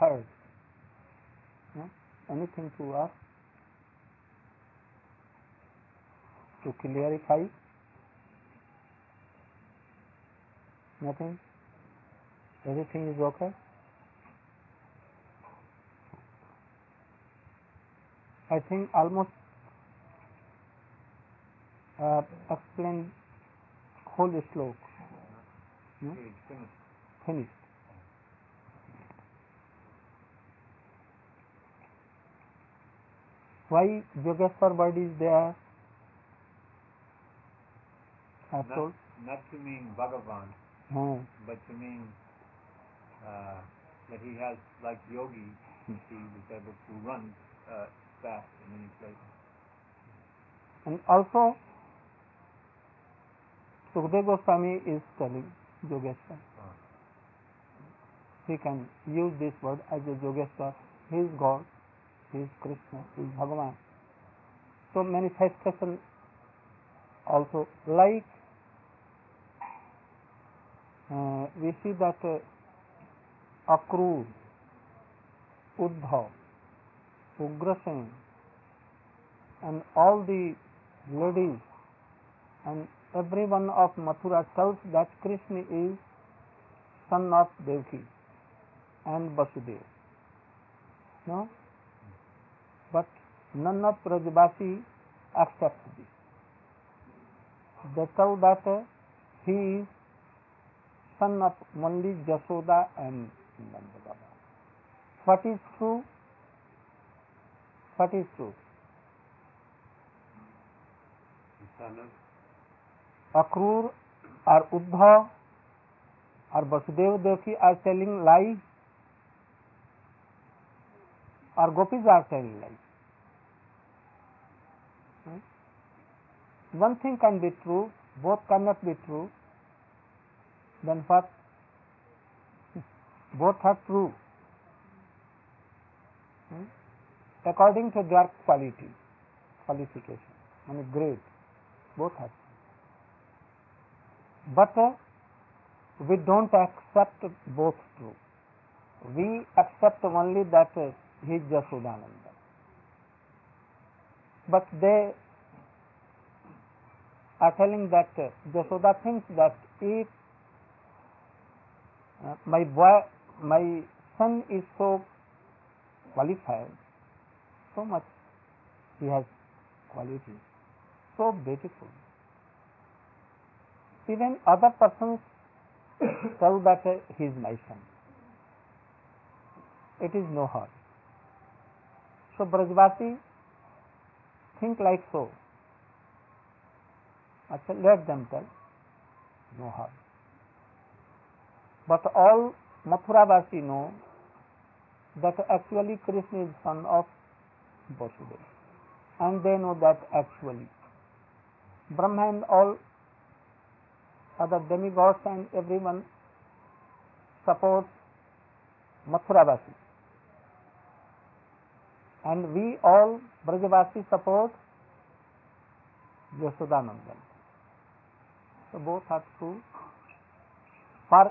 heard. Anything to ask? To clarify? Nothing? Everything is okay? I think almost uh, explained whole slope. No? Finished. Why Yogeshwar word is there? Not, told. not to mean Bhagavan, Hmm. but to mean uh, that he has, like yogi, he was able to run uh, fast in many places. And also, Sukdev Goswami is telling Yogeshwar. Uh, He can use this word as a Yogeshwar. his God, Krishna is Bhagwan. So manifestation also like we see that Akrur Uddhav Singh and all the ladies and every one of Mathura tells that Krishna is son of Devaki and Vasudev But none of Brajvasi accept this. They tell that uh, he is son of only Jasoda and Nanda Baba. What is true? What is true? Akrur or Uddhav or Vasudeva Devaki are telling lie or gopis are telling. Hmm? One thing can be true, both cannot be true. Then what? Both are true. Hmm? According to their quality, qualification, I mean grade, both are true. But uh, we don't accept both true. We accept only that uh, he is Jasodananda. But they are telling that uh, thinks that if uh, my boy, my son is so qualified, so much he has quality, so beautiful. Even other persons tell that uh, he is my son. It is no harm. So Brajvasi think like so. Achha, let them tell. No harm. But all Mathuravasi know that actually Krishna is son of Vasudeva. And they know that actually. Brahma and all other demigods and everyone supports Mathuravasi. And we all Brajwasi support Yashodanandan. So both her two for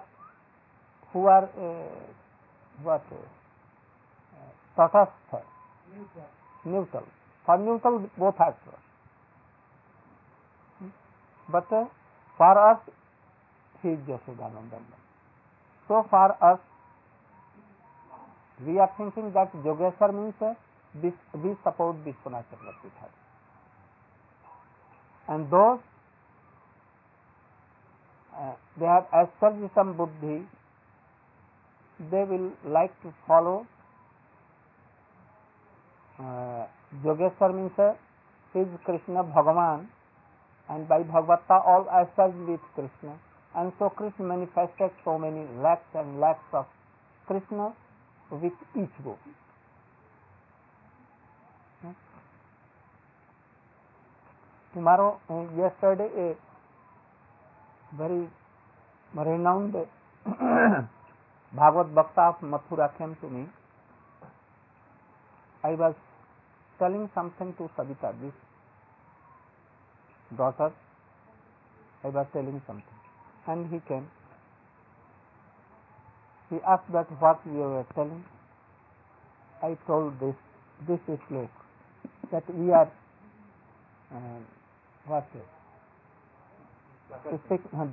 who are what तटस्थ? Neutral for neutral both her two but for us he is Yashodanandan. So for us we are thinking that Jogeshwar means this, we support Vishwanath Chakravarti Thakur. And those uh, they have some buddhi, they will like to follow uh, Yogeshwar means uh, is Krishna Bhagavan and by Bhagavata all established with Krishna and so Krishna manifested so many lakhs and lakhs of Krishna with each gopi. Tomorrow, yesterday, a very renowned Bhagavad Bhakta of Mathura came to me. I was telling something to Savita, this daughter. I was telling something. And he came. He asked that what you were telling. I told this this is slok that we are uh,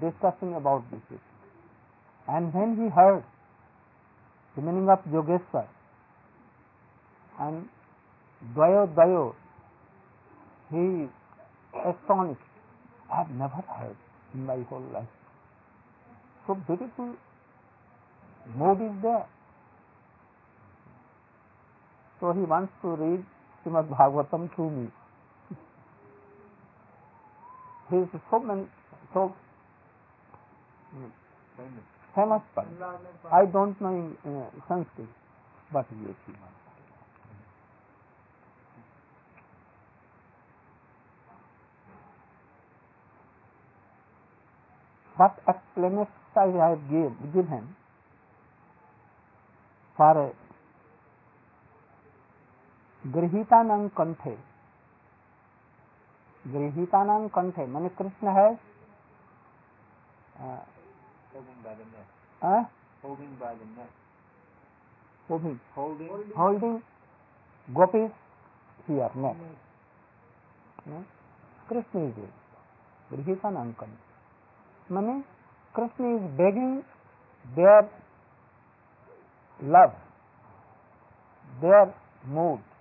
discussing about this and when he heard the meaning of Yogeshwar and Dvayo Dvayo he astonished. I have never heard in my whole life. So beautiful mood is there. So he wants to read Srimad Bhagavatam to me. He is a showman, so famous, but. I don't know in uh, Sanskrit, but he is. What explanation I have give, given for Grahitanam Kanthe गृहिता नाम कंठ है मैंने कृष्ण है। Holding Gopi here हाँ? Krishna is गृहिता नाम मैंने Krishna is begging their love their mood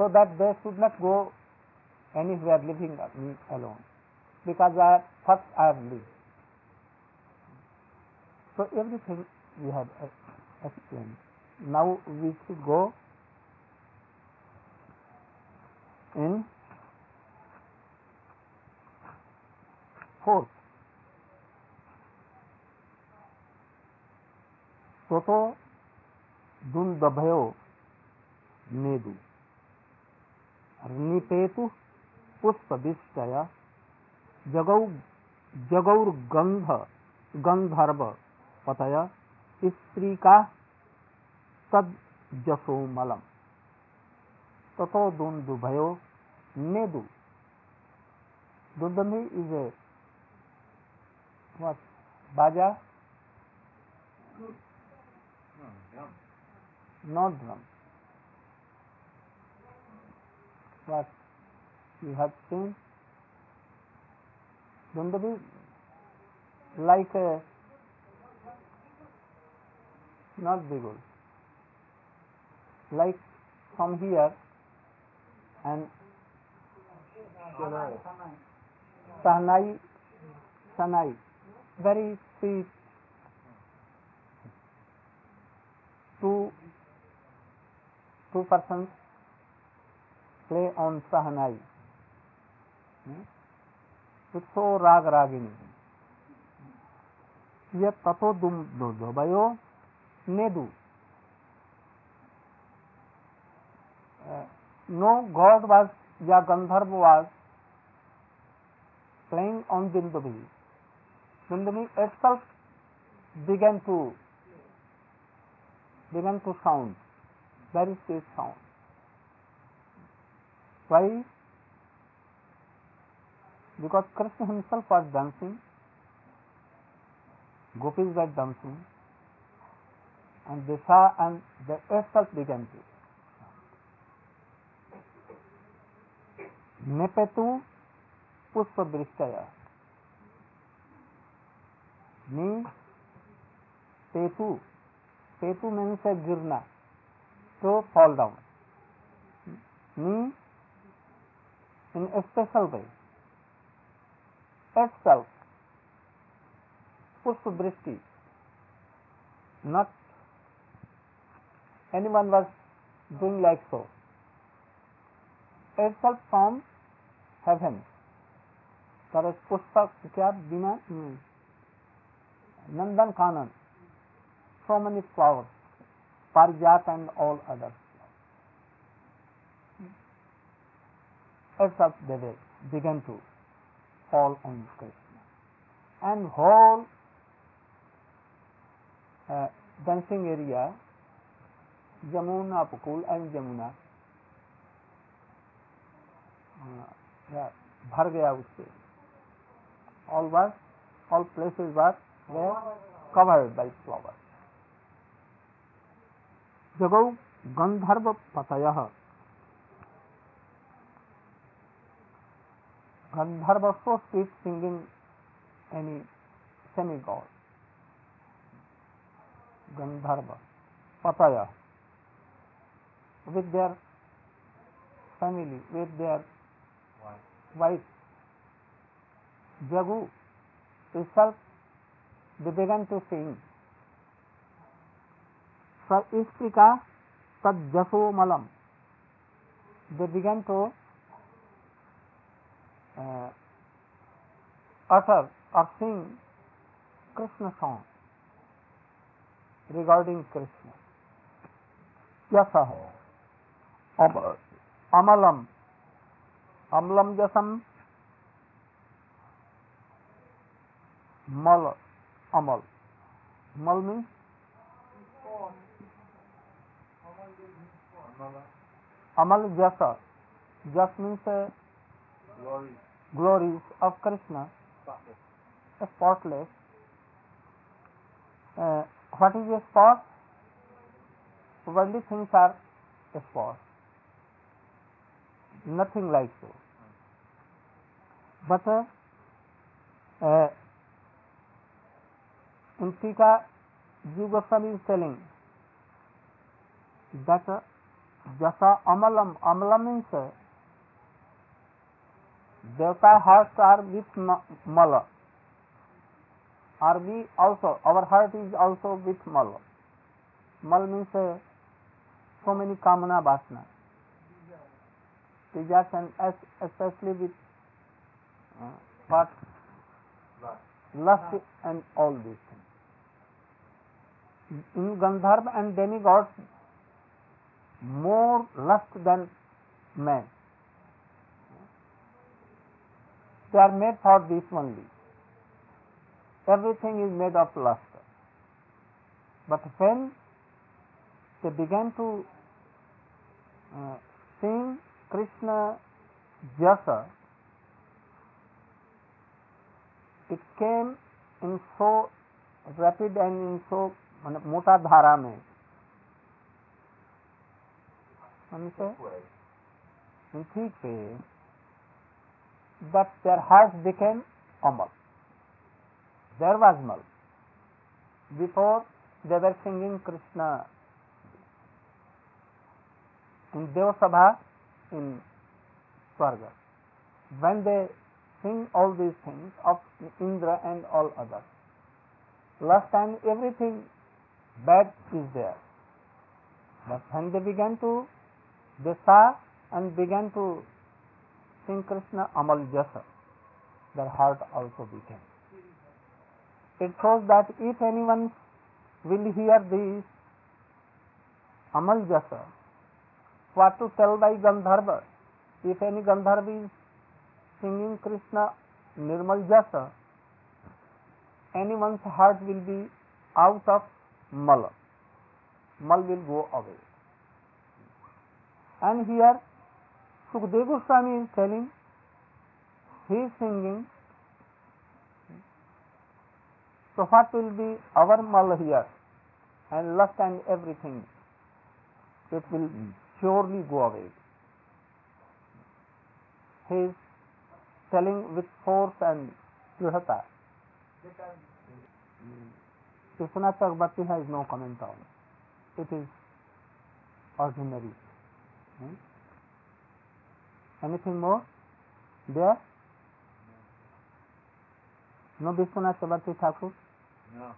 so that they should not go anywhere living alone because I first I have lived. So everything we have explained. Now we should go in fourth. Soto दुन्दभयो नेदु निपेतु पुष्पविष्टय जगौ जगौर्गंध गंधर्व पतय स्त्री का सदजसोमलम ततो दुन्दुभयो नेदु दुन्दुभि is a what baja No, what you have seen Dundabi like a not bigul like from here and sahnai sanai very sweet two two persons play on shehnai. Hmm? तुत्सो raga ragini. ये ततो दुम दो दो भयो ने दू नो गॉड वाज या Gandharva was playing on दिंदुमी दिंदुमी एक्सल्फ began to began to sound. Where is sound why because krishna himself was dancing gopis were dancing and they saw and the itself began to nepetu नेपेतु पुष्प वृक्षया नी पेतु पेतु means गिरना to fall down नी In a special way itself pushpa drishti not anyone was doing like so itself from heaven there is pushpa kya bina hmm. nandan kanan so many flowers parijat and all others itself they began to fall on Krishna. And whole uh, dancing area, Jamuna Pukul and Jamuna, uh, भर गया उससे all was all places were were covered by flowers जगौ गंधर्व पतय गंधर्व so sweet singing any semi-god. Gandharva, Pataya, with their family, with their Why? wife, Jagu itself, they began to sing. स स्त्रिका तज्जसोमलम they began to असर और Singh Krishna song regarding Krishna. कैसा है। अब, अमलम अमलम जसम, मल, अमल। मल means अमल जस। जस means glories of Krishna spotless. spotless. Uh, what is a spot? Worldly things are a spot. Nothing like so. But uh, uh, in Tika, Jiva Goswami is telling that uh, Jasa Amalam, Amalam means uh, Devata hearts are with ma- Mala. Are we also, our heart is also with Mal. Mal means uh, so many Kamana Vasana. Desires and especially with uh, what? Lust. Lust and all these things. In Gandharv and demigods, more lust than men. They are made for this only. Everything is made of lust. But when they began to uh, sing Krishna Jasa, it came in so rapid and in so माने मोटा धारा में understand? in that their hearts became amal. There was mal. Before they were singing Krishna in Devasabha in Swarga. When they sing all these things of Indra and all others, last time everything bad is there. But when they began to, they saw and began to sing Krishna Amal Jasa, their heart also became. It shows that if anyone will hear this Amal Jasa, what to tell by Gandharva? If any Gandharva is singing Krishna Nirmal Jasa, anyone's heart will be out of Mala. Mal will go away. And here Sukdev Goswami is telling, he is singing. So what will be our mal here? And lust and everything. It will surely go away. He is telling with force and dृढ़ता. Vishwanath Chakrabarti has no comment on it. It is ordinary. Hmm? Anything more? There? No Vishwanath Sabarthi Thakur? No.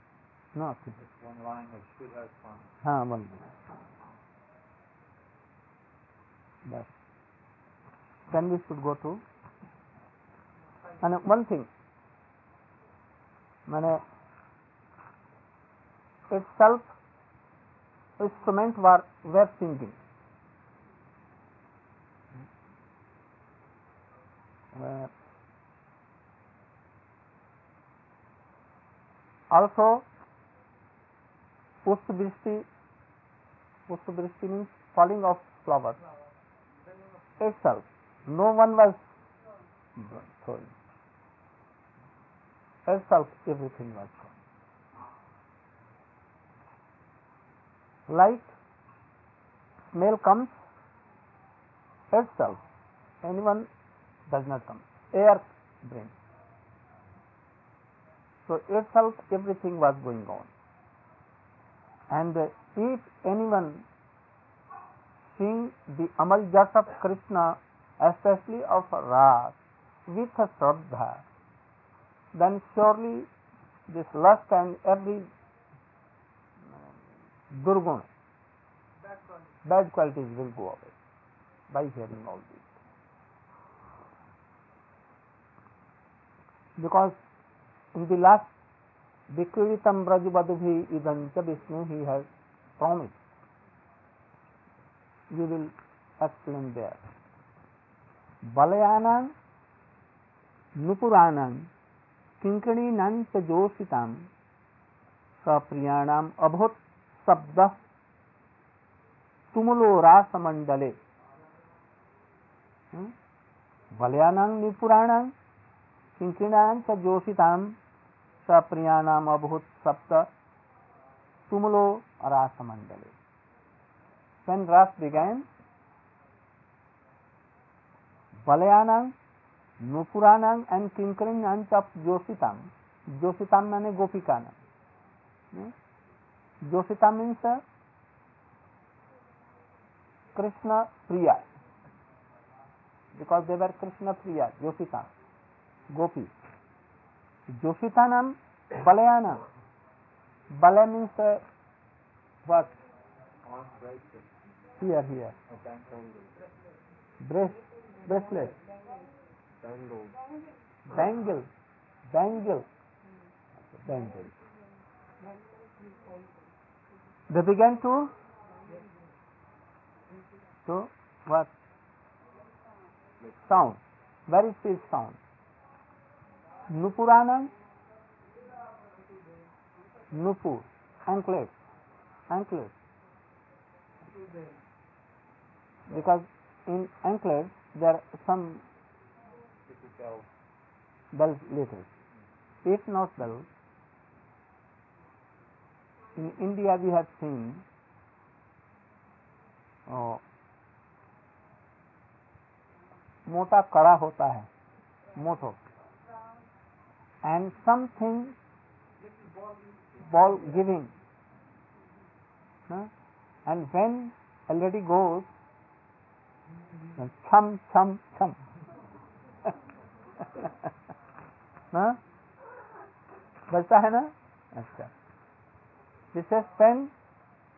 No. Just one line of Sridhar Swami. Ah, one But then we should go to and one thing মানে itself instrument were were singing Uh, also pushpa vrishti pushpa vrishti means falling of flowers. Itself. No one was throwing itself everything was gone light smell comes. Itself. Anyone does not come. Air brings. So itself everything was going on. And uh, if anyone seeing the Amal Jas of Krishna, especially of Ras, with a Shraddha, then surely this lust and every uh, durgun, bad qualities will go away by hearing all this. Because in the last Vikritam Brajabadubhi Idancha Vishnu he has promised. You will explain there. Balayanam नुपुराणां किङ्कणीनां च जोषितां सप्रियाणाम् अभूत् शब्दः तुमुलो रासमण्डले बलयानां किंचिनायन च जोशिताम सप्रियानाम अभूत सप्त तुमलो रास मंडले फेन रास began बलयानांग नुपुरानांग and किंकरिन नाम चप मैंने गोपिका नाम hmm? जोशिता मीन्स कृष्ण प्रिया बिकॉज़ देवर कृष्ण प्रिया जोशिता गोपी। जोशिता नाम बलया नाम बलय means work here here brace bracelet bangle bangle bangle the two two work sound very speed sound नुपुराणम Nupur, anklet anklet. Because in anklet there some bell later if not bell in India we have seen मोटा कड़ा होता है, मोटो। and something ball giving huh? and when a lady goes then chum chum chum हाँ? बजता है ना अच्छा this is when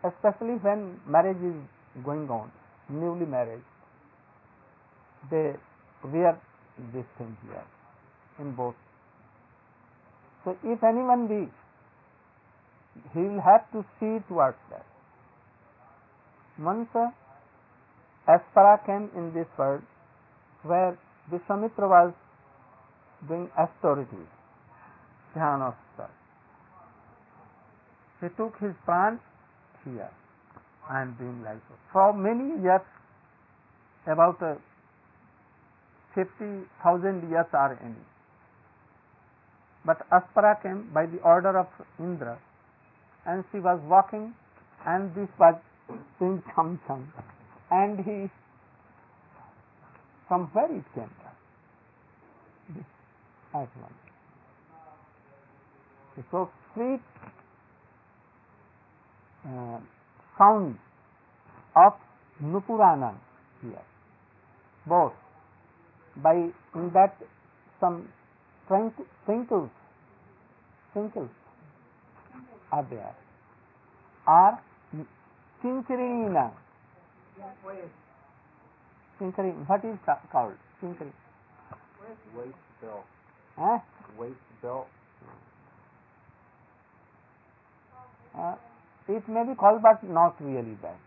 especially when marriage is going on newly married they wear this thing here in both so if anyone be he will have to see towards that once Aspara came in this world where Vishwamitra was doing austerities, dhyana He took his pran here and doing like so. For many years, about uh, 50,000 years are ending. But Aspara came by the order of Indra and she was walking and this was doing chum chum and he from where it came? This once. So sweet uh, sound of Nupurana here. Both by in that some twinkles, twinkles are there. Are Kinkirinina. Kinkirin. What is ca- called? Kinkirin. Waist belt. Huh? Waist belt. Uh, it may be called, but not really that.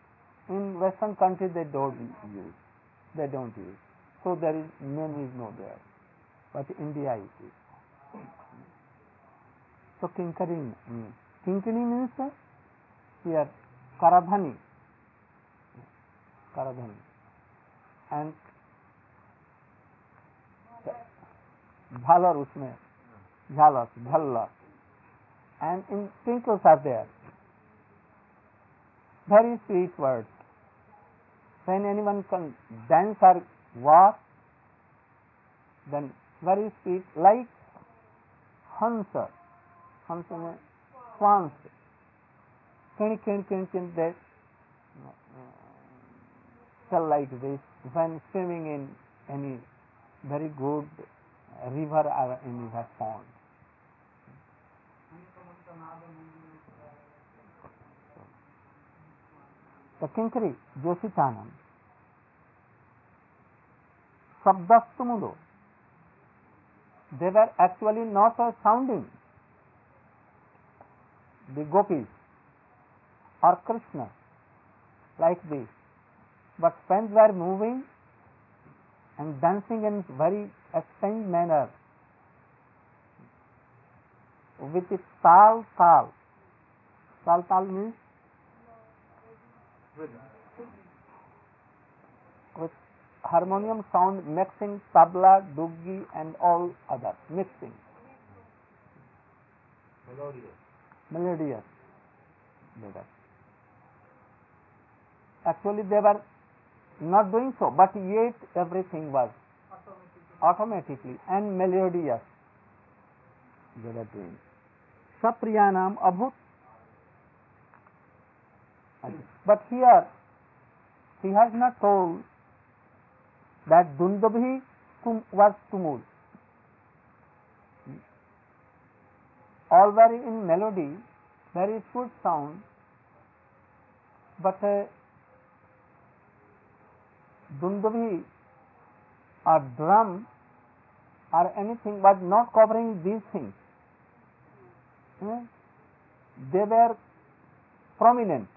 In Western countries, they don't use. They don't use. So there is name is no there. But India it is. So Kinkari means. Kinkini means uh, here Karadhani. Karadhani. And झालर उसमें झालर झल्लर and in twinkles are there. Very sweet words. when anyone can dance or walk, then very sweet, like Hansa. Hansa means swans. Kin, kin, kin, kin, they tell like this when swimming in any very good river or any pond. The Kinkari, Joshitanam, Sabdastumulo, they were actually not sounding. The gopis or Krishna like this. But they were moving and dancing in very strange manner with its tal tal. Tal tal means with harmonium sound mixing tabla, duggi and all other mixing. Melodious. Melodious. They were. Actually they were not doing so, but yet everything was automatically and melodious. They were doing. Sapriyanam abhut. But here he has not told that Dundabhi was tumul. All were in melody, very sweet sound, but uh, Dundabhi or drum or anything was not covering these things. Eh? They were prominent.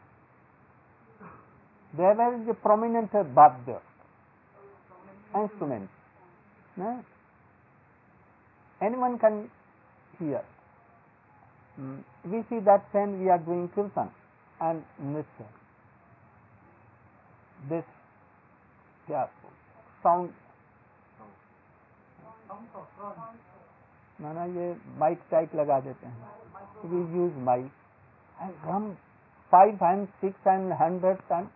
They were the prominent badya instrument. Eh? Anyone can hear. Mm. We see that when we are doing kirtan and nritya. This yeah, sound ना ना ये mic type लगा देते हैं we use mic and drum five and six and hundred and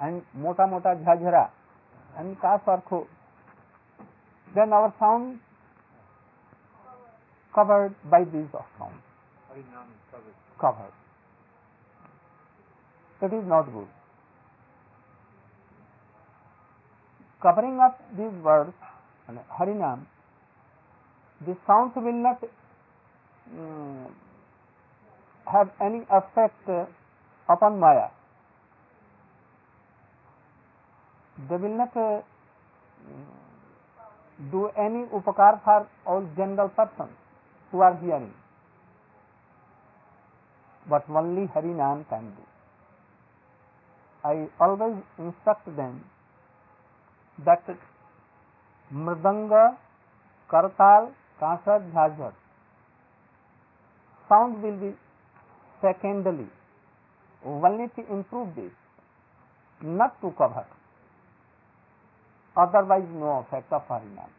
and मोटा मोटा and kas are kho. Then our sound covered by these of sound. Covered. That is not good. Covering up these words, Harinam, the sounds will not um, have any effect upon Maya. They will not uh, do any upakar for all general persons who are hearing but only harinam can do i always instruct them that mridanga kartal kansar jhajhar sound will be secondary only to improve this not to cover otherwise no effect of harinam.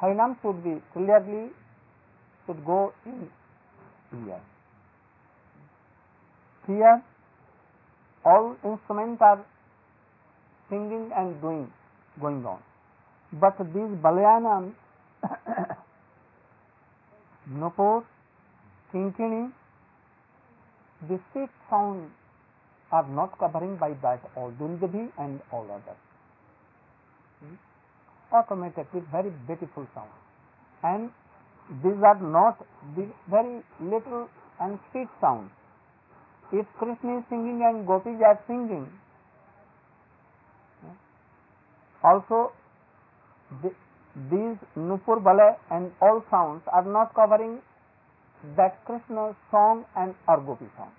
Harinam should be clearly should go in here here all instruments are singing and doing going on. But these balyanams nupur kinkini the six sounds are not covering by that all dundabhi and all others Hmm? automatically very beautiful sound and these are not the very little and sweet sounds if krishna is singing and gopis are singing also the, these nupur bala and all sounds are not covering that krishna song and or gopi song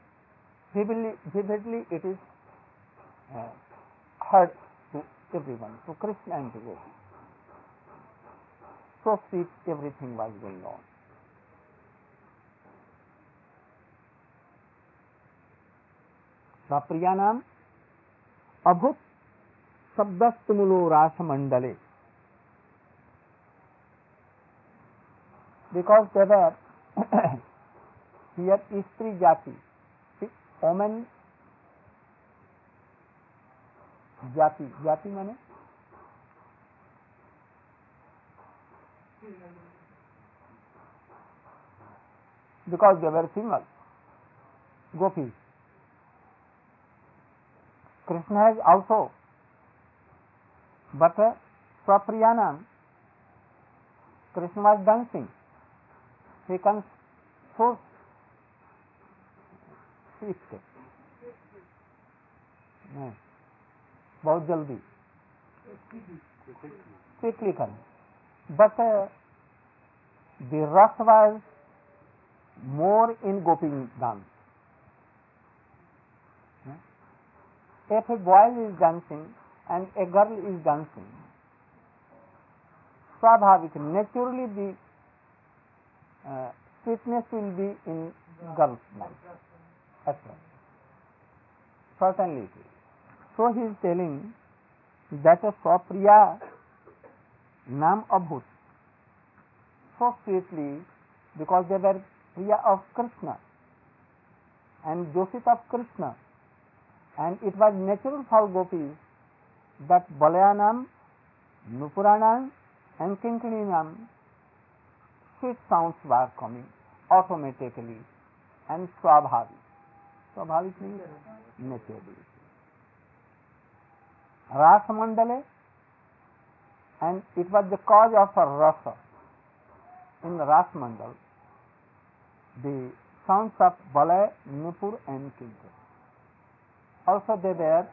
vividly, vividly it is uh, heard everyone to Krishna and to devotion. So sweet everything was going on. स्वप्रिया नाम अभूत शब्दस्तमूलो रासमंडले because whether here स्त्री जाति women जाति जाति मैंने? Because they were single gopi Krishna has also but स्वप्रियानंद Krishna was dancing he can so sweet बहुत जल्दी क्विकली कर but the rush was more in gopi dance. If a boy is dancing and a girl is dancing, swabhavik, naturally the uh, sweetness will be in girl's mind. That's right. Certainly it is. So he is telling that a स्वप्रिया नाम अभूत so sweetly because they were Priya of Krishna and Joseph of Krishna and it was natural for gopi that बलयानाम नुपुराणाम and किंकणी नाम sweet sound were coming automatically and स्वाभाविक स्वाभाविक नहीं naturally Rasa Mandale and it was the cause of a rasa in Ras Mandal, the sounds of Balay, Nupur and Kinkar. Also they were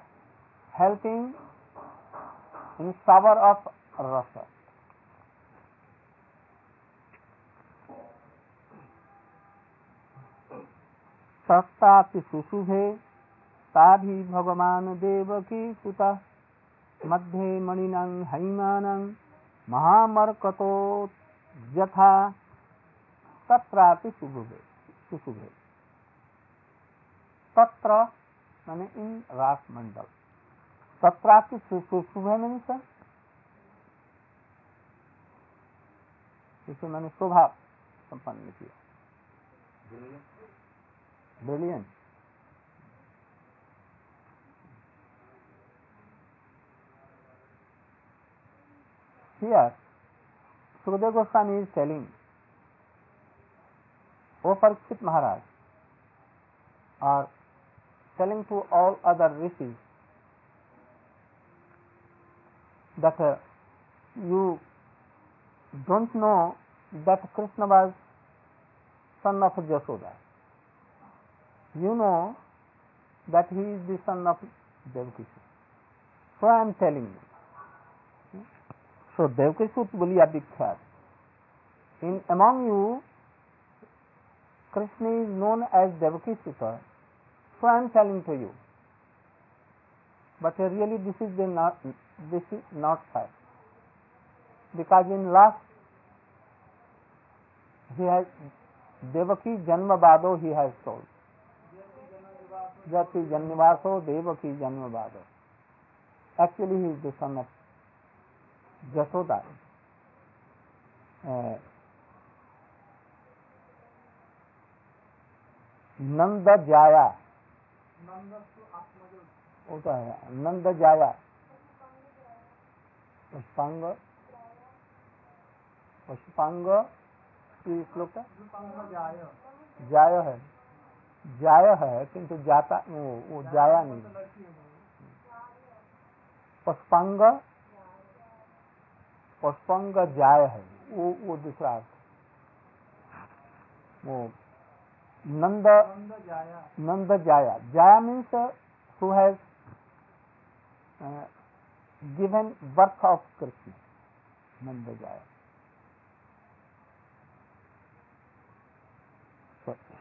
helping in shower of rasa. सस्तापि सुशुभे ताभि भगवान् देवकी सुता मध्ये मणिनं हैमानं महामर्कतो यथा तत्रापि सुशुभे सुशुभे तत्र माने इन रास मंडल तत्रापि सुशुभे मीन्स इसे मैंने शोभा संपन्न किया brilliant Here, Sukadeva Goswami is telling, O Parikshit Maharaj, or telling to all other rishis that uh, you don't know that Krishna was son of Jashoda. You know that he is the son of Devaki. So I am telling you. So Devaki Boliya Dikshat. In among you, Krishna is known as Devaki So I am telling to you. But uh, really this is the not this is not fact. Because in last he has Devaki Janma Bado he has told. Jati Jannivaso Devaki Janma Bado. Actually he is the son of Uh, Nand जाया वो तो है नंद जाया पुष्पांग पुष्पांग की श्लोक जाय है। जाय है किंतु जाता वो, वो जाया नहीं। पुष्पांग प्रसंग जाय है। वो वो दूसरा अर्थ वो नंद नंद जाया। जाया means who has given birth of Krishna Nand जाया।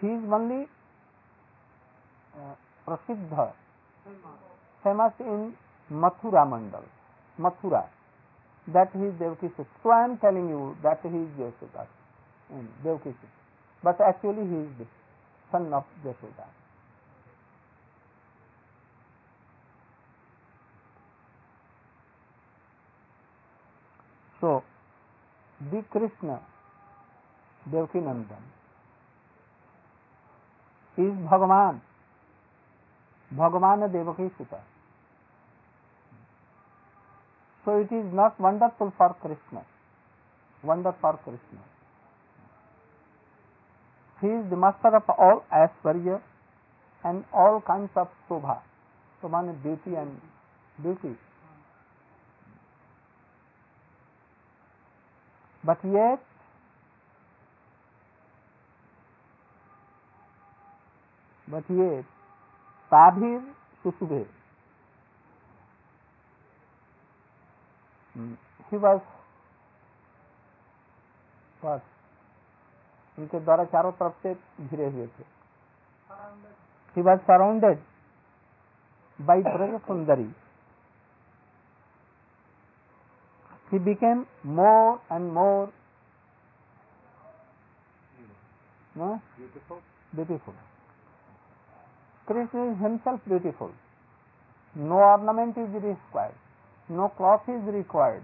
ही इज़ ओनली प्रसिद्ध famous in Mathura Mandal Mathura That he is Devaki Sutta. So I am telling you that he is Yashoda, Devaki Sutta. But actually he is the son of Yashoda. So, the Krishna, Devaki Nandan, is Bhagavan, Bhagavan Devaki Sutta. So it is not wonderful for Krishna. Wonder for Krishna. He is the master of all Aishwarya and all kinds of Shobha. Shobha means beauty and beauty. But yet, but yet, Tabhir Susubhe, he was what? उनके द्वारा चारों तरफ से घिरे हुए थे he was surrounded by Braja Sundari. He became more and more no, Beautiful. beautiful. Krishna is himself beautiful. No ornament is required. No cloth is required.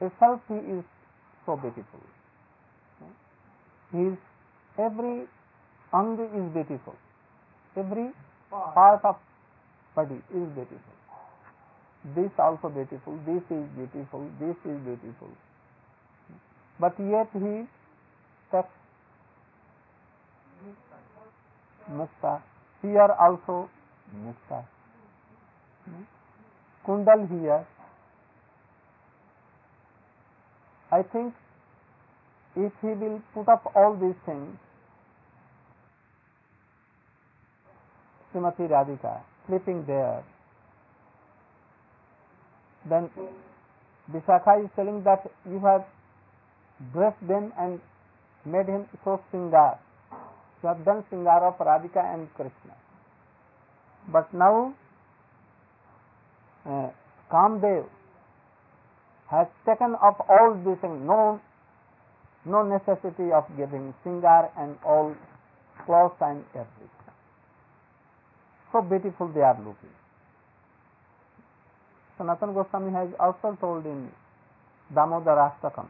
Itself he is so beautiful. His every ang is beautiful. Every part of body is beautiful. This also beautiful, this is beautiful, this is beautiful. But yet he takes mukta. Here also mukta. Kundal here. I think if he will put up all these things, Srimati Radhika sleeping there, then Vishakha is telling that you have dressed them and made him so singar. You have done singar of Radhika and Krishna. But now uh, Kamdev has taken up all these things. No, no necessity of giving singar and all clothes and everything. So beautiful they are looking. Sanatana Goswami has also told in Damodar Ashtakam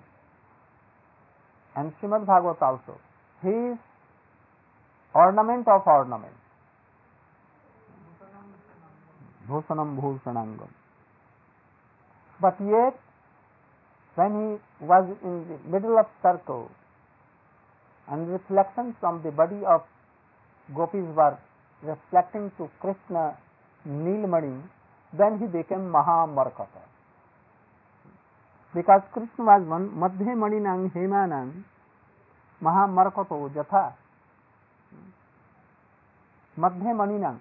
and Srimad Bhagavat also, he is ornament of ornament. Bhusanam Bhushanangam. But yet, when he was in the middle of circle and reflections from the body of gopis were reflecting to Krishna Nilmani, then he became Mahamarkata. Because Krishna was one Madhya Maninang Hemanang Mahamarkato Jatha. Madhya Maninang.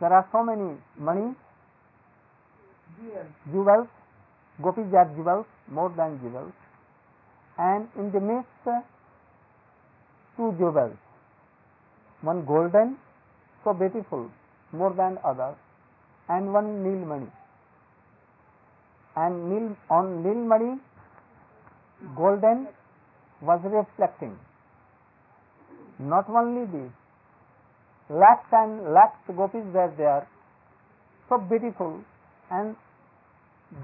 There are so many mani, jewels, gopis are jewels, more than jewels, and in the midst uh, two jewels, one golden so beautiful, more than others, and one Nilmani. And Nil, on Nilmani, golden was reflecting. Not only this, lakhs and lakhs gopis were there, so beautiful, and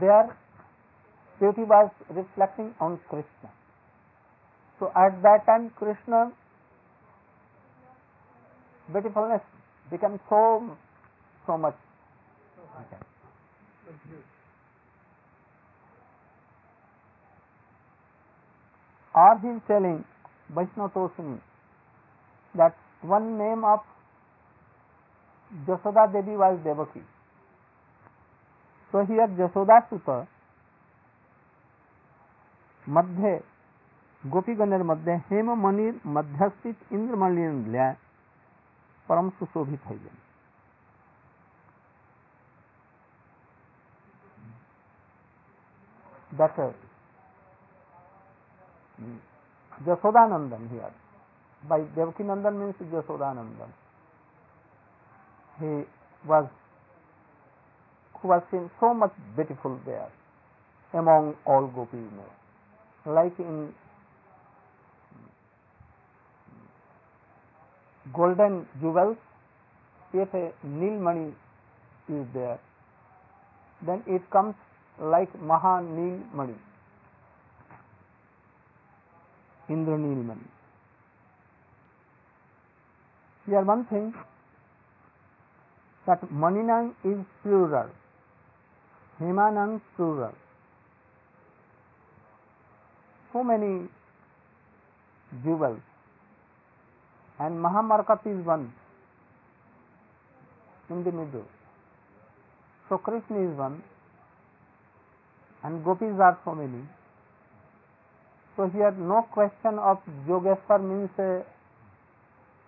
their beauty was reflecting on Krishna. So at that time, Krishna beautifulness became so so much. Okay. Is telling Vaishnava Tosini that one name of Jasoda Devi was Devaki. तो ही एक जसोदा सुत मध्य गोपीगण मध्य, हेम मणि मध्यस्थित इंद्र मलिन लिया परम सुशोभित है Jasoda Nandan Devaki Nandan means Jasoda He was who was seen so much beautiful there among all gopi gopis. Like in golden jewels, if a Nilmani is there, then it comes like Maha Nilmani, Indra Nilmani. Here one thing that Maninang is plural. Hemanand plural. So many jewels. And Mahamarkat is one in the middle. So Krishna is one and gopis are so many. So here no question of Yogeshwar means uh,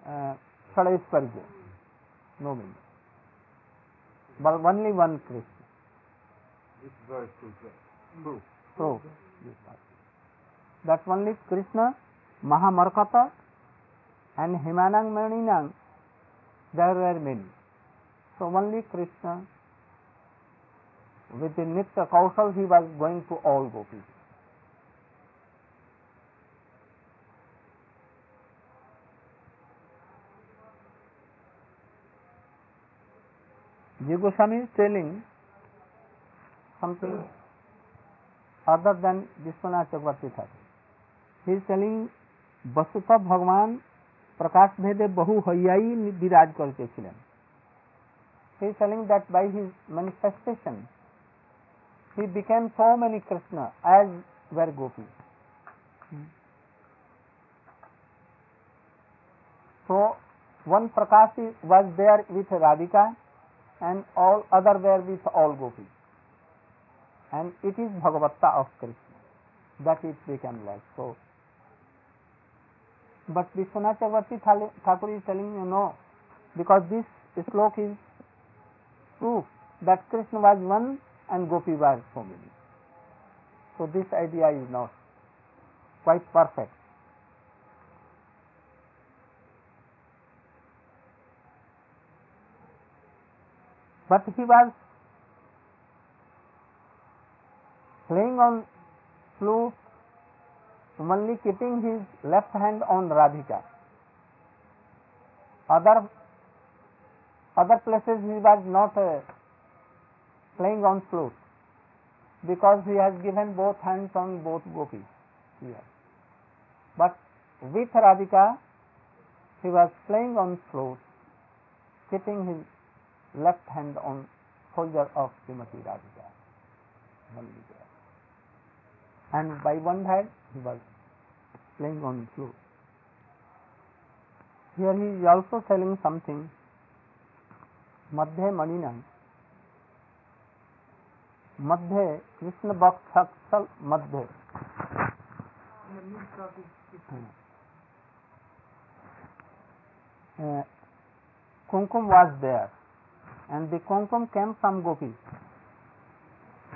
uh, Shadeshwarya. No meaning. But only one Krishna. This verse is uh, proof. That only Krishna, Mahamarkata and Himanang Maninang, there were many. So only Krishna with the Nitya Kaushal he was going to all gopis. Ji Goswami is telling something other than Vishwanath Chakravarti Thakur. He is telling वस्तुतः भगवान प्रकाश भेदे बहु हयाई विराज करके ছিলেন he is telling that by his manifestation he became so many krishna as were gopis so one prakash is- was there with radhika and all other were with all gopis and it is Bhagavata of krishna that it became like so but Vishwanath Chakravarti Thakur is telling you no, because this slok is proof that Krishna was one and Gopi was so many. So this idea is not quite perfect. But he was playing on flute only keeping his left hand on Radhika. Other other places he was not uh, playing on flute because he has given both hands on both gopis here. But with Radhika he was playing on flute, keeping his left hand on shoulder of Shrimati Radhika and by one had work playing on flute here he also selling something मध्य मणिन मध्य कृष्ण बक्स मध्य kumkum was there and the Kumkum came from Gopi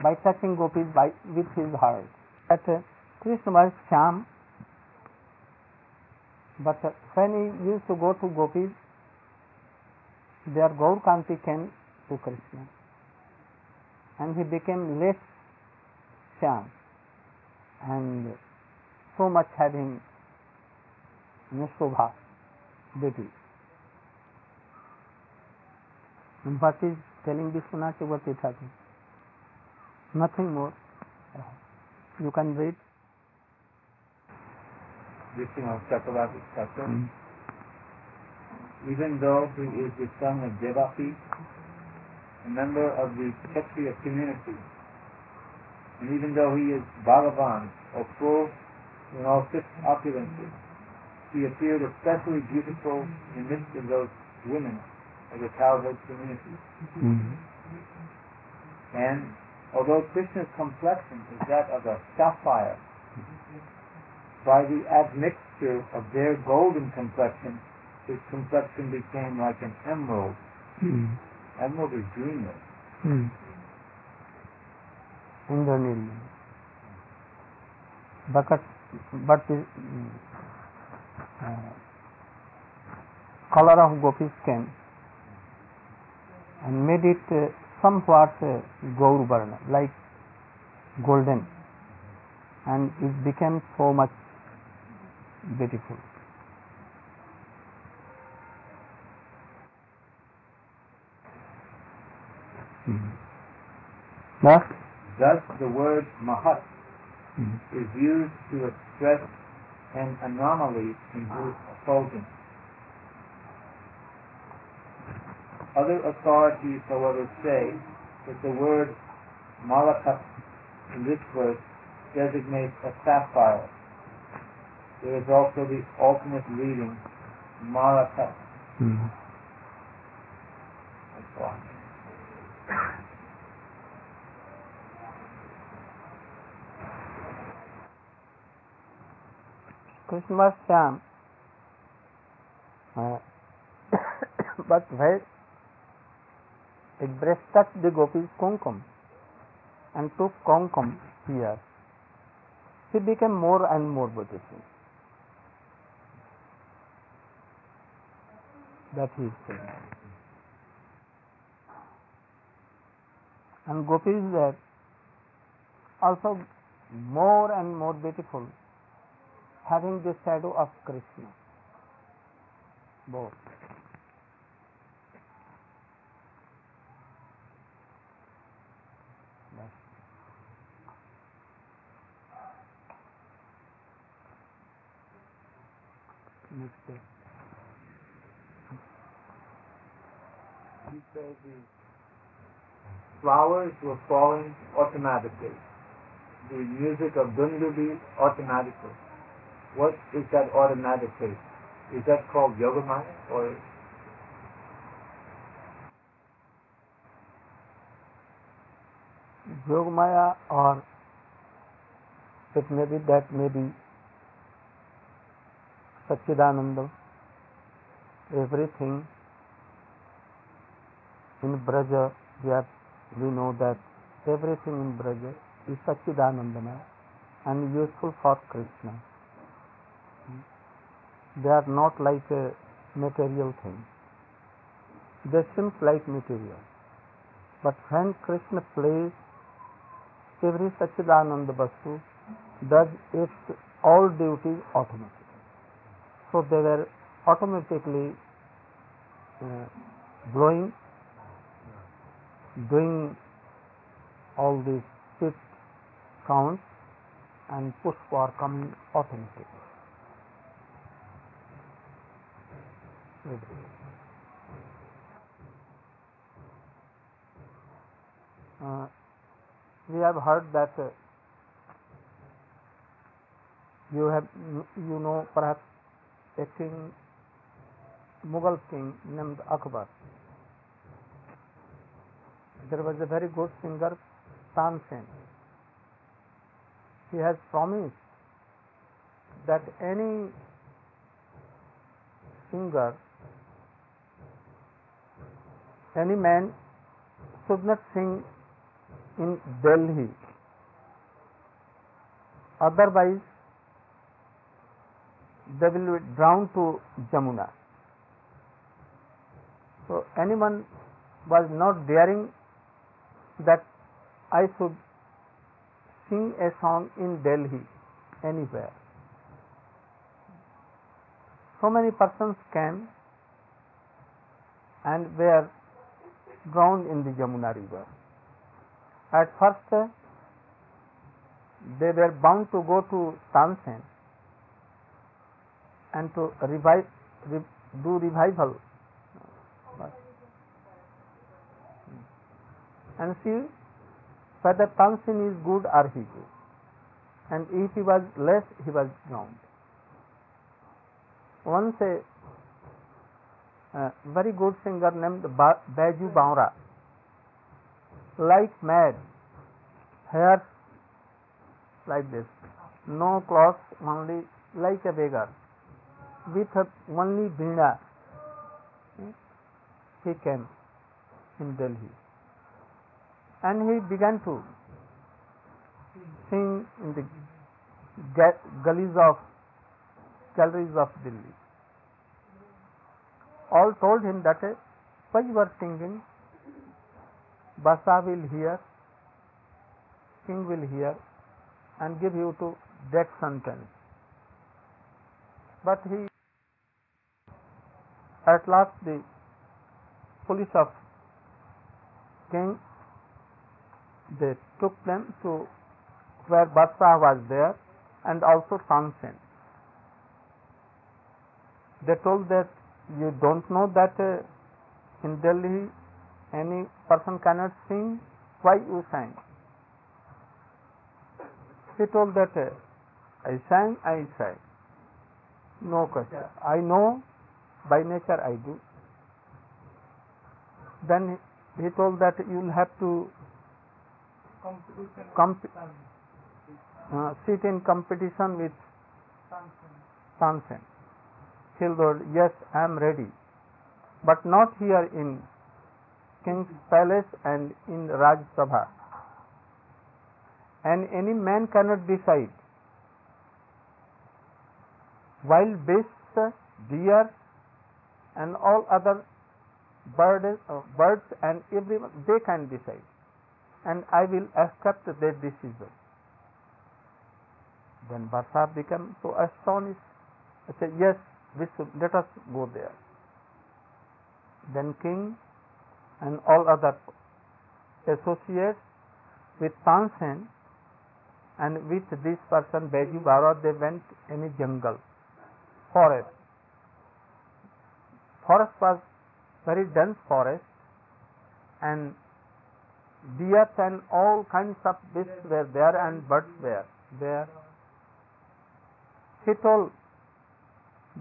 by touching gopis by, with his heart. That uh, Krishna was Shyam, but uh, when he used to go to gopis, their Gaur Kanti came to Krishna and he became less Shyam and so much having Nishobha beauty. And what is telling Vishwanath Chakravarti Thakur? Nothing more. You can read. Vishnu Chakravarti Thakur. Hmm. Even though he is the son of Devaki, a member of the Kshatriya community, and even though he is Bhagavan, or full in all six opulences, he appeared especially beautiful in the midst of those women of the cowherd community. Mm-hmm. And although Krishna's complexion is that of a sapphire, by the admixture of their golden complexion, his complexion became like an emerald. Mm-hmm. Emerald is greener. Mm-hmm. Indranil. But, but the uh, uh color of gopis came and made it uh, somewhat uh, like golden, and it became so much beautiful. Thus, Thus, the word mahat is used to express an anomaly in his effulgence. Other authorities, however, say that the word Malakat in this verse designates a sapphire. There is also the alternate reading Malakat. That's all. Krishna was Shyam. Uh, but where it breast touched the gopis kumkum and took kumkum here, he became more and more beautiful. That he is saying. And gopis were also more and more beautiful having the shadow of Krishna. Both. Yes. Next day. He said the flowers were falling automatically. The music of Dundubhi automatically. What is that automatically? Is that called Yogamaya or Yogamaya or it may be that may be Sachchidanand everything in Braj we know that everything in Braj is Sachchidanandam and useful for Krishna they are not like a material thing they seems like material but when Krishna plays every सच्चिदानंद वस्तु does its all duties automatic So they were automatically uh, blowing, doing all these fifth counts and push for coming automatically. Uh, we have heard that uh, you have you know perhaps a king Mughal king named Akbar. There was a very good singer Tansen. He has promised that any singer, any man should not sing in Delhi. Otherwise, they will be drowned to Jamuna. So anyone was not daring that I should sing a song in Delhi anywhere. So many persons came and were drowned in the Jamuna river. At first, they were bound to go to Tansen and to revive, re, do revival and see whether Tansen is good or he good. And if he was less, he was drowned. Once a uh, very good singer named ba- Baiju Baura, like mad, hair like this, no clothes, only like a beggar, with only Veena, he came in Delhi. And he began to sing in the gullies of galleries of Delhi. All told him that uh, why you are singing, Basa will hear, king will hear, and give you to death sentence. But he, at last, the police of king, they took them to where Basa was there and also Tansen. They told that you don't know that uh, in Delhi any person cannot sing, why you sang? He told that uh, I sang, I sang. No question. I know by nature I do. Then he told that you'll have to comp- uh, sit in competition with. He told, yes, I am ready, but not here in king's palace and in Raj Sabha. And any man cannot decide. Wild beasts, deer, and all other birds, uh, birds and everyone, they can decide. And I will accept their decision. Then Barsa became so astonished. I said, Yes, should, let us go there. Then king and all other associates with Tansen and with this person Baiju Baura, they went in a jungle, forest. Forest was very dense forest and deer and all kinds of beasts were there and birds were there. He told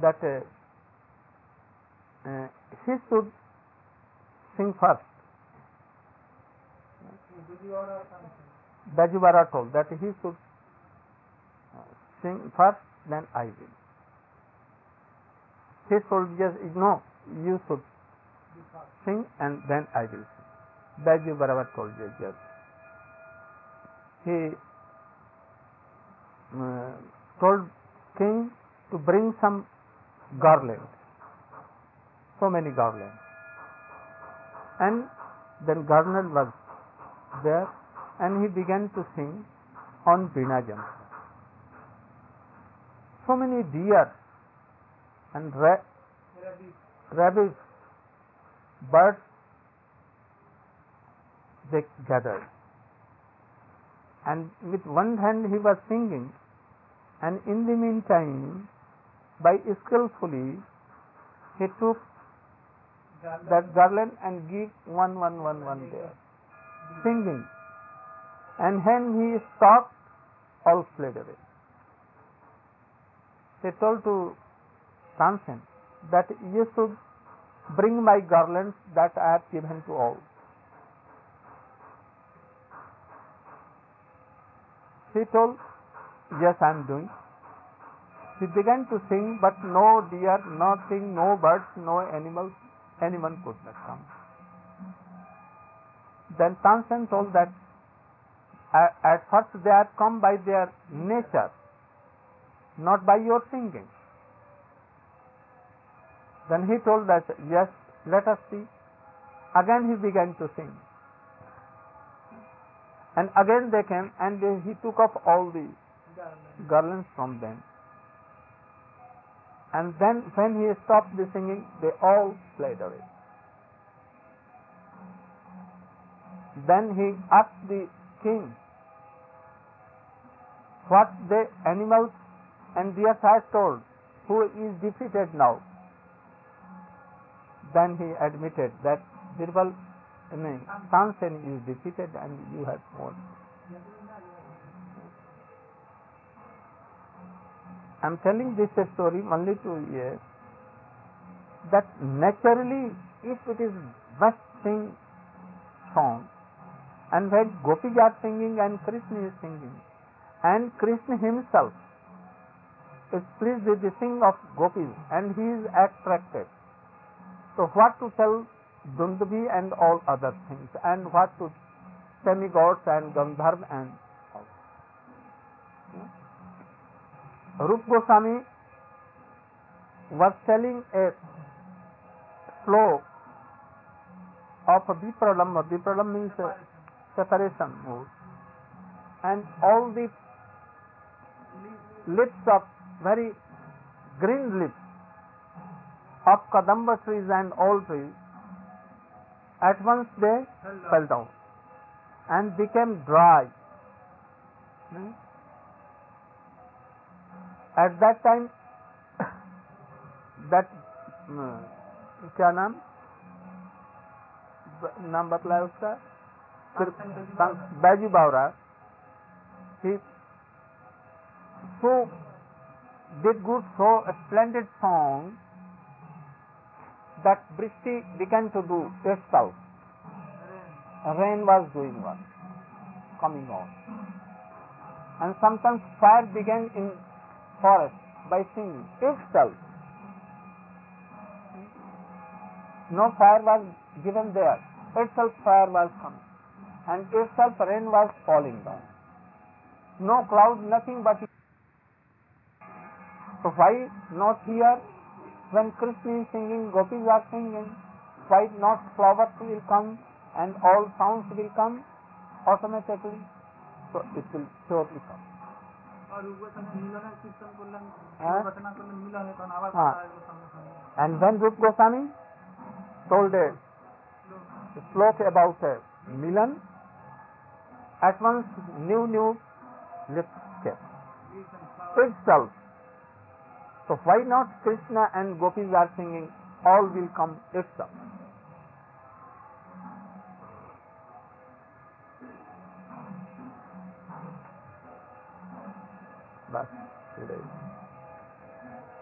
that uh, uh, he should sing first. Bujivara told that he should uh, sing first, then I will. He told, yes, no, you should sing and then I will sing. Baiju Baura told, yes, yes. He uh, told king to bring some garland, so many garlands. And then garland was there and he began to sing on Veena. So many deer and ra-. Rabbits, birds, they gathered. And with one hand he was singing, and in the meantime, by skillfully, he took Garland. that garland and gave one, one, one, one there, singing. And when he stopped, all fled away. They told to Tansen that you should bring my garlands that I have given to all. He told, Yes, I am doing. He began to sing, but no deer, nothing, no birds, no animals, anyone could not come. Then Tansen told that at first they have come by their nature, not by your singing. Then he told that, yes, let us see. Again he began to sing. And again they came and they, he took off all the Garland. garlands from them. And then when he stopped the singing, they all fled away. Then he asked the king what the animals and deer has told, who is defeated now. Then he admitted that Birbal, mean, Tansen is defeated and you have won. I am telling this story only to you that naturally, if it is best sing song, and when gopis are singing and Krishna is singing, and Krishna himself is pleased with the sing of gopis, and he is attracted. So what to tell Dundabi and all other things, and what to demigods and Gandharv and all. Rup Goswami was telling a slope of a Vipralamba. Vipralamba means uh, separation mode. And all the lips of very green lips of kadamba trees and all trees, at once they fell down and became dry. Hmm? At that time, that hmm, क्या नाम नाम बतलाया उसका Baiju Bawra he so did good so a splendid song that Brishti began to do itself. Rain was doing what? Coming on. And sometimes fire began in forest by singing itself. No fire was given there. Itself fire was coming. And itself rain was falling down. No cloud, nothing but so why not here When Krishna is singing, gopis are singing. Why not flowers will come and all sounds will come automatically? So it will surely come. And when Rup Goswami told a slok about a Milan, at once new new lips itself So why not Krishna and gopis are singing, all will come itself. Bas, today.